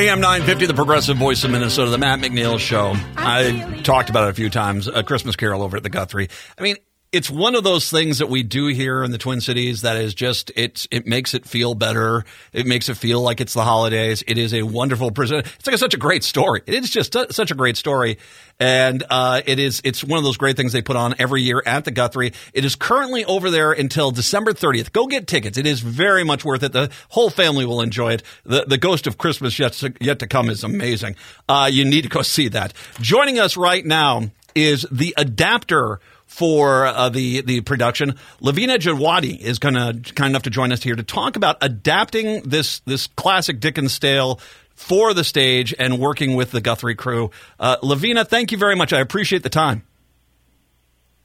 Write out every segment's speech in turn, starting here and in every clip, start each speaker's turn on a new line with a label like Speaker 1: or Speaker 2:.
Speaker 1: AM 950, the progressive voice of Minnesota, the Matt McNeil Show. I talked about it a few times. A Christmas Carol over at the Guthrie. I mean, it's one of those things that we do here in the Twin Cities that is just it's it makes it feel better. It makes it feel like it's the holidays. It is a wonderful present. It's like a, such a great story. It is just a, such a great story, and uh, it is it's one of those great things they put on every year at the Guthrie. It is currently over there until December 30th. Go get tickets. It is very much worth it. The whole family will enjoy it. The the Ghost of Christmas yet to, yet to come is amazing. Uh, you need to go see that. Joining us right now is the adapter for uh, the the production. Lavina Jadhwani is going to kind enough to join us here to talk about adapting this this classic Dickens tale for the stage and working with the Guthrie crew. Uh, Lavina, thank you very much. I appreciate the time.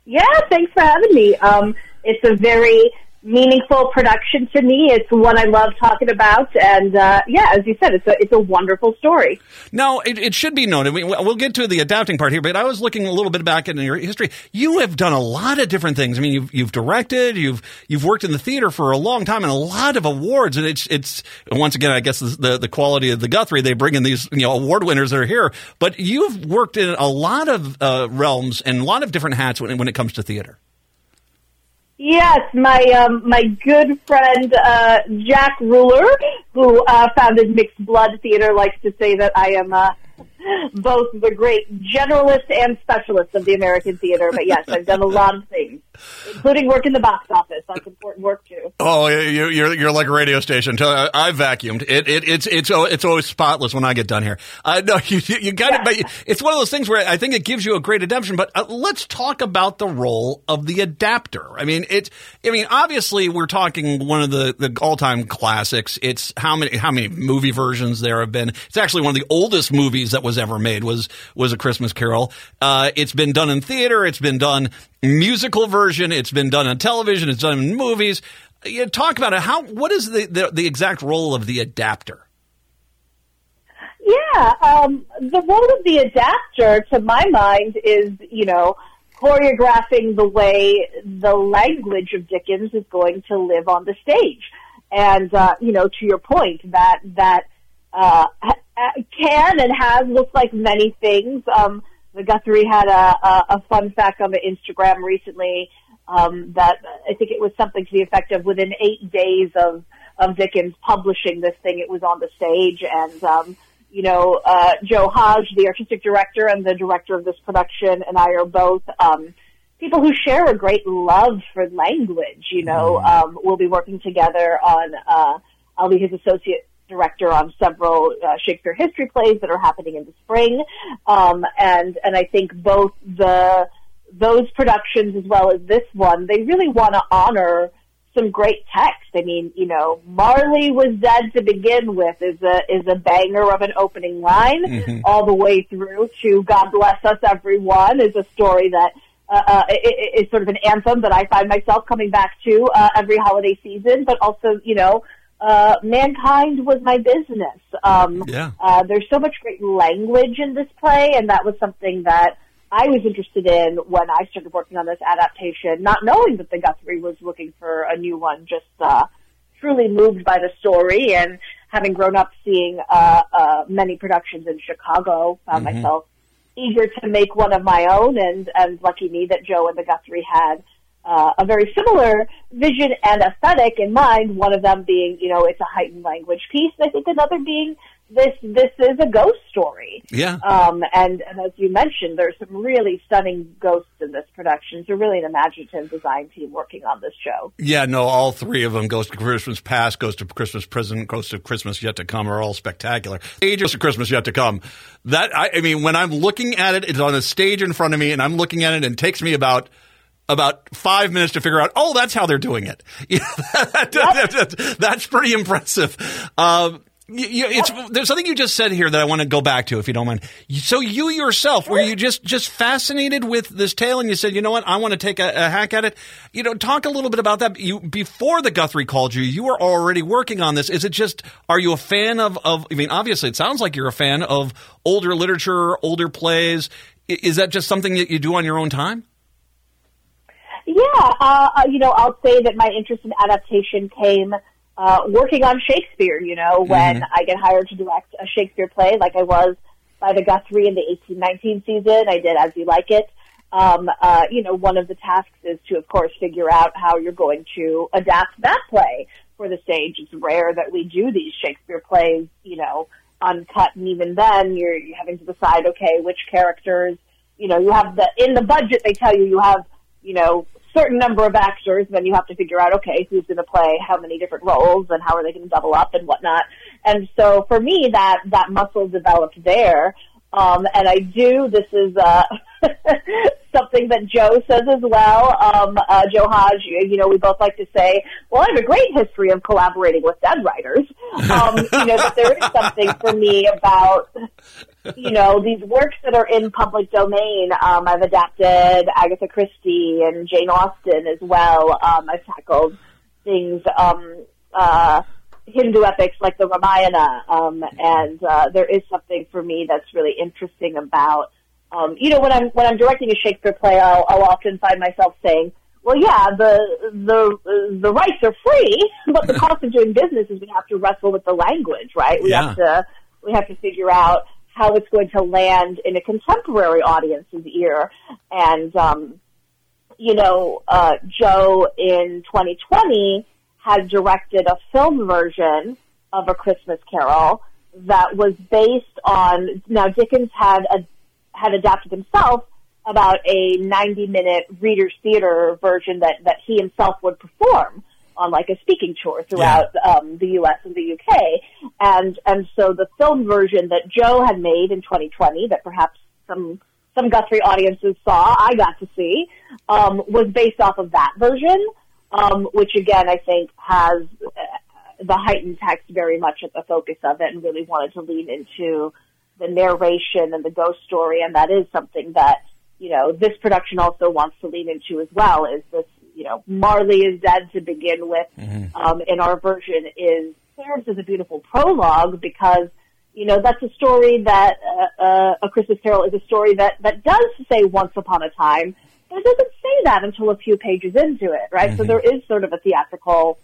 Speaker 2: Yeah, thanks for having me. Um, it's a very meaningful production to me. It's one I love talking about, and uh, yeah, as you said, it's a it's a wonderful story.
Speaker 1: Now, it, it should be noted. We, we'll get to the adapting part here, but I was looking a little bit back in your history. You have done a lot of different things. I mean, you've you've directed, you've you've worked in the theater for a long time, and a lot of awards. And it's it's once again, I guess the the quality of the Guthrie. They bring in these you know award winners that are here, but you've worked in a lot of uh, realms and a lot of different hats when, when it comes to theater.
Speaker 2: Yes, my um, my good friend uh, Jack Reuler, who uh, founded Mixed Blood Theater, likes to say that I am uh, both the great generalist and specialist of the American theater. But yes, I've done a lot of things including work in the box office. That's important work too. Oh,
Speaker 1: you, you're you're like a radio station. I vacuumed. It, it it's it's it's always spotless when I get done here. Uh, no, you you got yeah. it. But it's one of those things where I think it gives you a great adaptation. But uh, let's talk about the role of the adapter. I mean, it's. I mean, obviously, we're talking one of the, the all time classics. It's how many how many movie versions there have been. It's actually one of the oldest movies that was ever made. Was was a Christmas Carol. Uh, it's been done in theater. It's been done musical version. It's been done on television. It's done in movies. You talk about it. How? What is the, the, the exact role of the adapter?
Speaker 2: Yeah, um, the role of the adapter, to my mind, is you know choreographing the way the language of Dickens is going to live on the stage, and uh, you know, to your point, that that uh, can and has looked like many things. Um, Guthrie had a, a, a fun fact on the Instagram recently um, that I think it was something to the effect of within eight days of of Dickens publishing this thing, it was on the stage, and um, you know, uh, Joe Haj, the artistic director and the director of this production, and I are both um, people who share a great love for language. You know, mm. um, we'll be working together on. Uh, I'll be his associate director on several uh, Shakespeare history plays that are happening in the spring, um, and and I think both the those productions as well as this one, they really want to honor some great text. I mean, you know, Marley was dead to begin with is a is a banger of an opening line, mm-hmm. all the way through to God bless us everyone is a story that uh, uh, is sort of an anthem that I find myself coming back to uh, every holiday season, but also, you know, uh, mankind was my business. Um, yeah. Uh, there's so much great language in this play, and that was something that I was interested in when I started working on this adaptation, not knowing that the Guthrie was looking for a new one, just uh, truly moved by the story and having grown up seeing uh, uh, many productions in Chicago, found mm-hmm. myself eager to make one of my own, and, and lucky me that Joe and the Guthrie had uh, a very similar vision and aesthetic in mind. One of them being, you know, it's a heightened language piece. I think another being this this is a ghost story.
Speaker 1: Yeah.
Speaker 2: Um, and, and as you mentioned, there's some really stunning ghosts in this production. It's really an imaginative design team working on this show.
Speaker 1: Yeah, no, all three of them, Ghost of Christmas Past, Ghost of Christmas Present, Ghost of Christmas Yet to Come, are all spectacular. Ages of Christmas Yet to Come. That I, I mean, when I'm looking at it, it's on a stage in front of me, and I'm looking at it, and it takes me about – about five minutes to figure out, oh, that's how they're doing it. that's pretty impressive. Um, you, you, there's something you just said here that I want to go back to, if you don't mind. So you yourself, were you just just fascinated with this tale, and you said, you know what, I want to take a, a, hack at it. You know, talk a little bit about that. You before the Guthrie called you, you were already working on this. Is it just? Are you a fan of? of I mean, obviously, it sounds like you're a fan of older literature, older plays. Is that just something that you do on your own time?
Speaker 2: Yeah, uh, uh, you know, I'll say that my interest in adaptation came uh, working on Shakespeare. You know, when
Speaker 1: Mm-hmm.
Speaker 2: I get hired to direct a Shakespeare play, like I was by the Guthrie in the eighteen nineteen season, I did As You Like It. Um, uh, you know, one of the tasks is to, of course, figure out how you're going to adapt that play for the stage. It's rare that we do these Shakespeare plays, you know, uncut, and even then, you're, you're having to decide, okay, which characters, you know, you have the in the budget. They tell you you have, you know, certain number of actors. Then you have to figure out, okay, who's going to play how many different roles and how are they going to double up and whatnot. And so for me, that that muscle developed there. Um, and I do. This is uh, something that Joe says as well. Um, uh, Joe Haj, you, know, we both like to say, well, I have a great history of collaborating with dead writers. Um, you know, but there is something for me about, you know, these works that are in public domain. Um, I've adapted Agatha Christie and Jane Austen as well. Um, I've tackled things, um, uh, Hindu epics like the Ramayana, um, and uh, there is something for me that's really interesting about, um, you know, when I'm when I'm directing a Shakespeare play, I'll, I'll often find myself saying, "Well, yeah, the the the rights are free, but the cost of doing business is we have to wrestle with the language, right? We
Speaker 1: Yeah.
Speaker 2: have to we have to figure out how it's going to land in a contemporary audience's ear, and um, you know, uh, Joe in 2020 had directed a film version of A Christmas Carol that was based on, now Dickens had, a, had adapted himself about a 90 minute reader's theater version that, that he himself would perform on like a speaking tour throughout um, the U.S. and the U.K. And and so the film version that Joe had made in 2020 that perhaps some some Guthrie audiences saw, I got to see, um, was based off of that version, um, which again I think has uh, the heightened text very much at the focus of it, and really wanted to lean into the narration and the ghost story, and that is something that you know this production also wants to lean into as well. Is this you know Marley is dead to begin with, um, in our version is serves as a beautiful prologue because you know that's a story that uh, uh, a Christmas Carol is a story that that does say once upon a time, but it doesn't say that until a few pages into it, right? So there is sort of a theatrical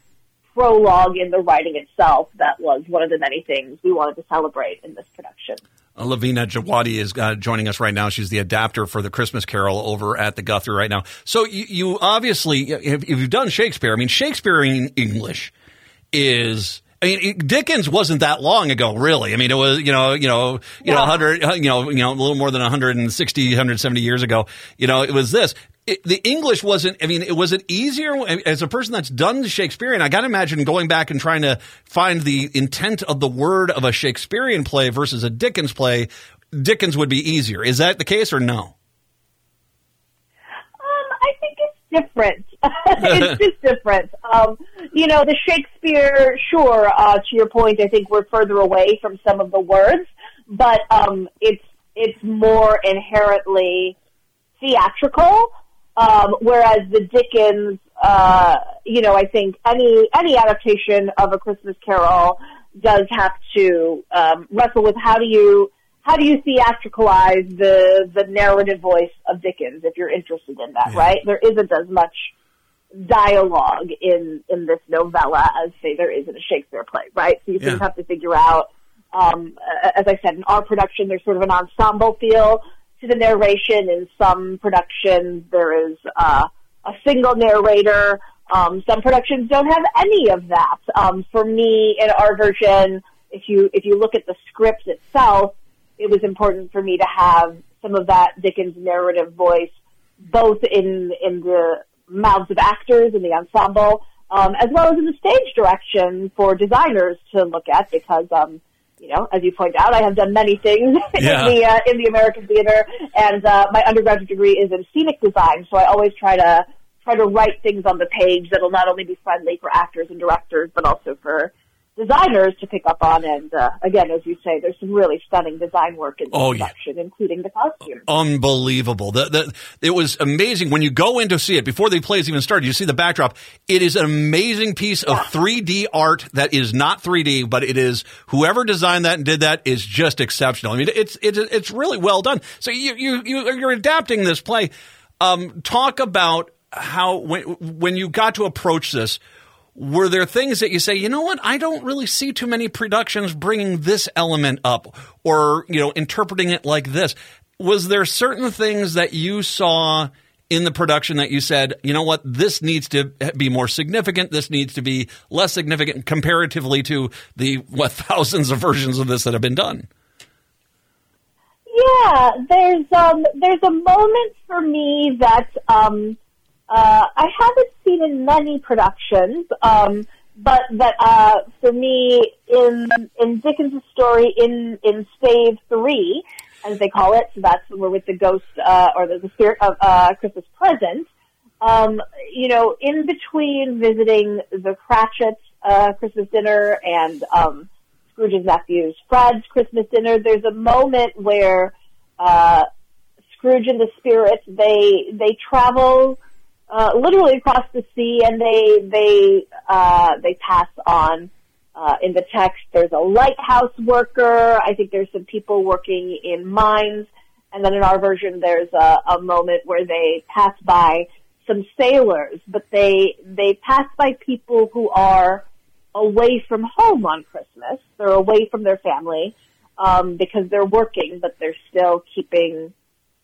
Speaker 2: prologue in the writing itself that was one of the many things we wanted to celebrate in this production.
Speaker 1: Uh, Lavina Jadhwani is uh, joining us right now. She's the adapter for the Christmas Carol over at the Guthrie right now. So you, you obviously, if, if you've done Shakespeare, I mean, Shakespeare in English is. I mean, it- Dickens wasn't that long ago, really. I mean, it was, you know, you know, you know, 100, you know, you know, a little more than 160, 170 years ago. You know, it was this. It, the English wasn't, I mean, it was it easier as a person that's done Shakespearean? I got to imagine going back and trying to find the intent of the word of a Shakespearean play versus a Dickens play. Dickens would be easier. Is that the case or no?
Speaker 2: Um, I think it's different. it's just different. Um, you know, the Shakespeare, sure, uh, to your point, I think we're further away from some of the words, but um, it's it's more inherently theatrical. Um, whereas the Dickens, uh, you know, I think any any adaptation of a Christmas Carol does have to um, wrestle with how do you how do you theatricalize the the narrative voice of Dickens if you're interested in that, right? There isn't as much dialogue in in this novella as say there is in a Shakespeare play, right? So you sort of
Speaker 1: Yeah.
Speaker 2: have to figure out. Um, as I said, in our production, there's sort of an ensemble feel to the narration. In some productions, there is uh, a single narrator. Um, some productions don't have any of that. Um, for me, in our version, if you if you look at the script itself, it was important for me to have some of that Dickens narrative voice, both in in the mouths of actors in the ensemble, um, as well as in the stage direction for designers to look at, because um, you know, as you point out, I have done many things
Speaker 1: Yeah.
Speaker 2: in the uh, in the American theater, and uh, my undergraduate degree is in scenic design. So I always try to try to write things on the page that'll not only be friendly for actors and directors, but also for designers to pick up on. And uh, again, as you say, there's some really stunning design work in the
Speaker 1: Oh, yeah.
Speaker 2: production, including the costumes.
Speaker 1: Unbelievable. The, the, it was amazing when you go in to see it before the plays even started. You see the backdrop. It is an amazing piece of 3D art that is not 3D, but it is whoever designed that and did that is just exceptional. I mean, it's it's it's really well done. So you you, you you're adapting this play. Um, talk about how when when you got to approach this. Were there things that you say, you know what, I don't really see too many productions bringing this element up or, you know, interpreting it like this? Was there certain things that you saw in the production that you said, you know what, this needs to be more significant, this needs to be less significant comparatively to the, what, thousands of versions of this that have been done?
Speaker 2: Yeah, there's um, there's a moment for me that um, uh, I haven't seen in many productions, um, but that uh, for me in in Dickens' story in in Stave Three, as they call it, so that's we're with the ghost uh, or the, the spirit of uh, Christmas present. Um, you know, in between visiting the Cratchit uh, Christmas dinner and um, Scrooge's nephew's Fred's Christmas dinner, there's a moment where uh, Scrooge and the spirits they they travel uh, literally across the sea, and they they uh, they pass on. Uh, in the text, there's a lighthouse worker. I think there's some people working in mines, and then in our version, there's a, a moment where they pass by some sailors, but they they pass by people who are away from home on Christmas. They're away from their family um, because they're working, but they're still keeping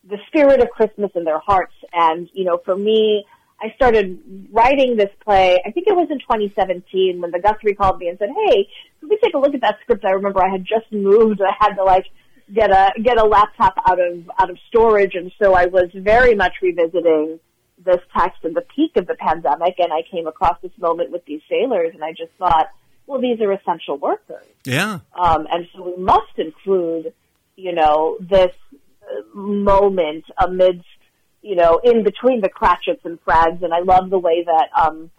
Speaker 2: the spirit of Christmas in their hearts. And you know, for me, I started writing this play, I think it was in 2017 when the Guthrie called me and said, hey, could we take a look at that script? I remember I had just moved. I had to like get a, get a laptop out of, out of storage. And so I was very much revisiting this text in the peak of the pandemic. And I came across this moment with these sailors and I just thought, well, these are essential workers.
Speaker 1: Yeah.
Speaker 2: Um, and so we must include, you know, this moment amidst you know, in between the Cratchits and Frags, and I love the way that um,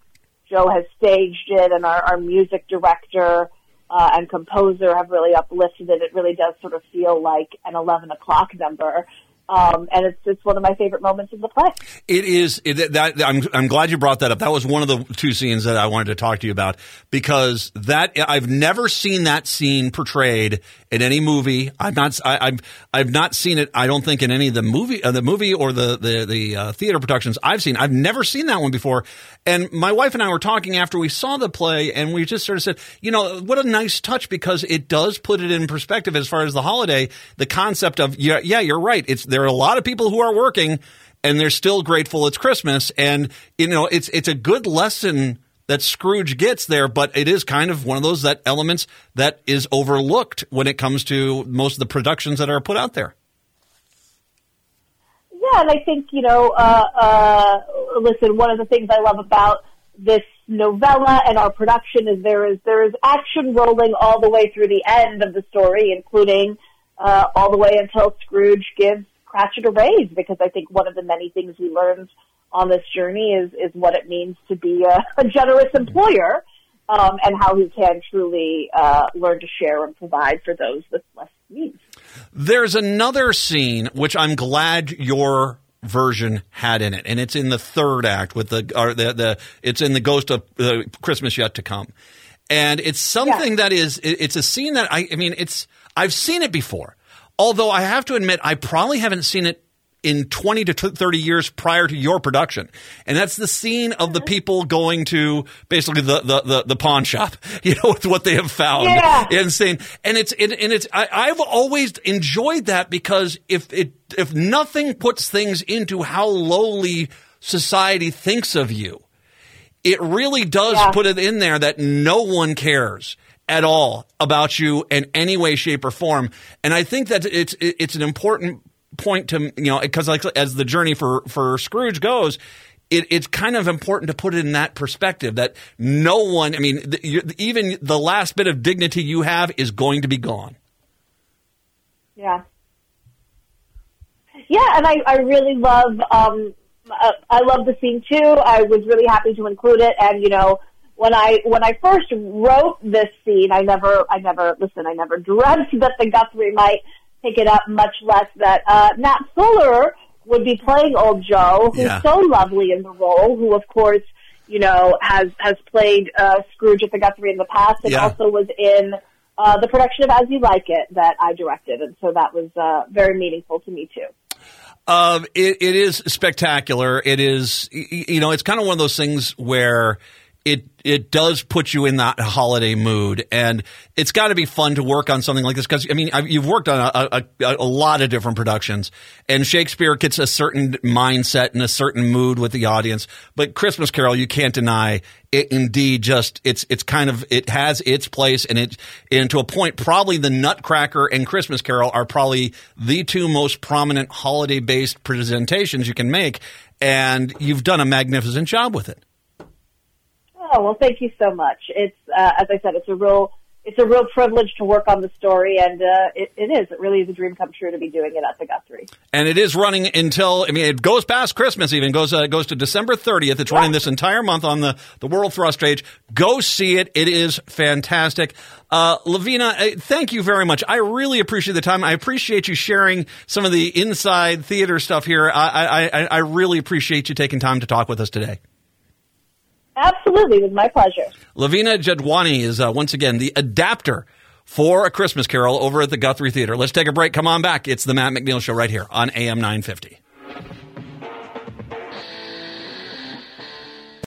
Speaker 2: Joe has staged it, and our, our music director uh, and composer have really uplifted it. It really does sort of feel like an eleven o'clock number. Um, and it's it's one of my favorite moments in the play.
Speaker 1: It is it, that I'm I'm glad you brought that up. That was one of the two scenes that I wanted to talk to you about because that I've never seen that scene portrayed in any movie. I've not I, have I've not seen it. I don't think in any of the movie uh, the movie or the the the uh, theater productions I've seen. I've never seen that one before. And my wife and I were talking after we saw the play, and we just sort of said, you know, what a nice touch because it does put it in perspective as far as the holiday. The concept of yeah, yeah, you're right. It's there are a lot of people who are working and they're still grateful it's Christmas. And, you know, it's, it's a good lesson that Scrooge gets there, but it is kind of one of those that elements that is overlooked when it comes to most of the productions that are put out there.
Speaker 2: Yeah, and I think you know, uh, uh, listen. One of the things I love about this novella and our production is there is there is action rolling all the way through the end of the story, including uh, all the way until Scrooge gives Cratchit a raise because I think one of the many things we learned on this journey is is what it means to be a, a generous employer um, and how he can truly uh, learn to share and provide for those with less means.
Speaker 1: There's another scene which I'm glad your version had in it, and it's in the third act with the or the, the it's in the Ghost of uh, Christmas Yet to Come, and it's something yeah. that is it, it's a scene that I I mean it's I've seen it before. Although I have to admit, I probably haven't seen it in 20 to 30 years prior to your production. And that's the scene of the people going to basically the, the, the, the pawn shop, you know, with what they have found
Speaker 2: yeah.
Speaker 1: and saying, and it's, and, and it's, I, I've always enjoyed that because if it, if nothing puts things into how lowly society thinks of you, it really does yeah. put it in there that no one cares at all about you in any way, shape, or form. And I think that it's it's an important point to you know because like as the journey for for Scrooge goes. It, it's kind of important to put it in that perspective that no one, I mean, the, even the last bit of dignity you have is going to be gone.
Speaker 2: Yeah. Yeah, and I, I really love, um, uh, I love the scene too. I was really happy to include it. And, you know, when I when I first wrote this scene, I never I never listen. I never dreamt that the Guthrie might pick it up, much less that uh, Nat Fuller would be playing Old Joe, who's yeah. so lovely in the role. Who, of course, you know has has played uh, Scrooge at the Guthrie in the past, and yeah. also was in uh, the production of As You Like It that I directed, and so that was uh, very meaningful to me too.
Speaker 1: Um, it, it is spectacular. It is, you know, it's kind of one of those things where it it does put you in that holiday mood, and it's got to be fun to work on something like this because I mean I've, you've worked on a, a, a, lot of different productions, and Shakespeare gets a certain mindset and a certain mood with the audience. But Christmas Carol, you can't deny it. Indeed, just it's it's kind of it has its place, and it and to a point, probably the Nutcracker and Christmas Carol are probably the two most prominent holiday based presentations you can make, and you've done a magnificent job with it.
Speaker 2: Oh well, thank you so much. It's uh, as I said, it's a real it's a real privilege to work on the story, and uh, it, it is. It really is a dream come true to be doing it at the Guthrie.
Speaker 1: And it is running until I mean, it goes past Christmas. Even goes uh, goes to December thirtieth. It's yeah. running this entire month on the the Wurtele Thrust stage. Go see it. It is fantastic. Uh, Lavina, uh, thank you very much. I really appreciate the time. I appreciate you sharing some of the inside theater stuff here. I I, I really appreciate you taking time to talk with us today.
Speaker 2: Absolutely, it was my pleasure.
Speaker 1: Lavina Jadhwani is uh, once again the adapter for A Christmas Carol over at the Guthrie Theater. Let's take a break. Come on back. It's the Matt McNeil Show right here on AM 950.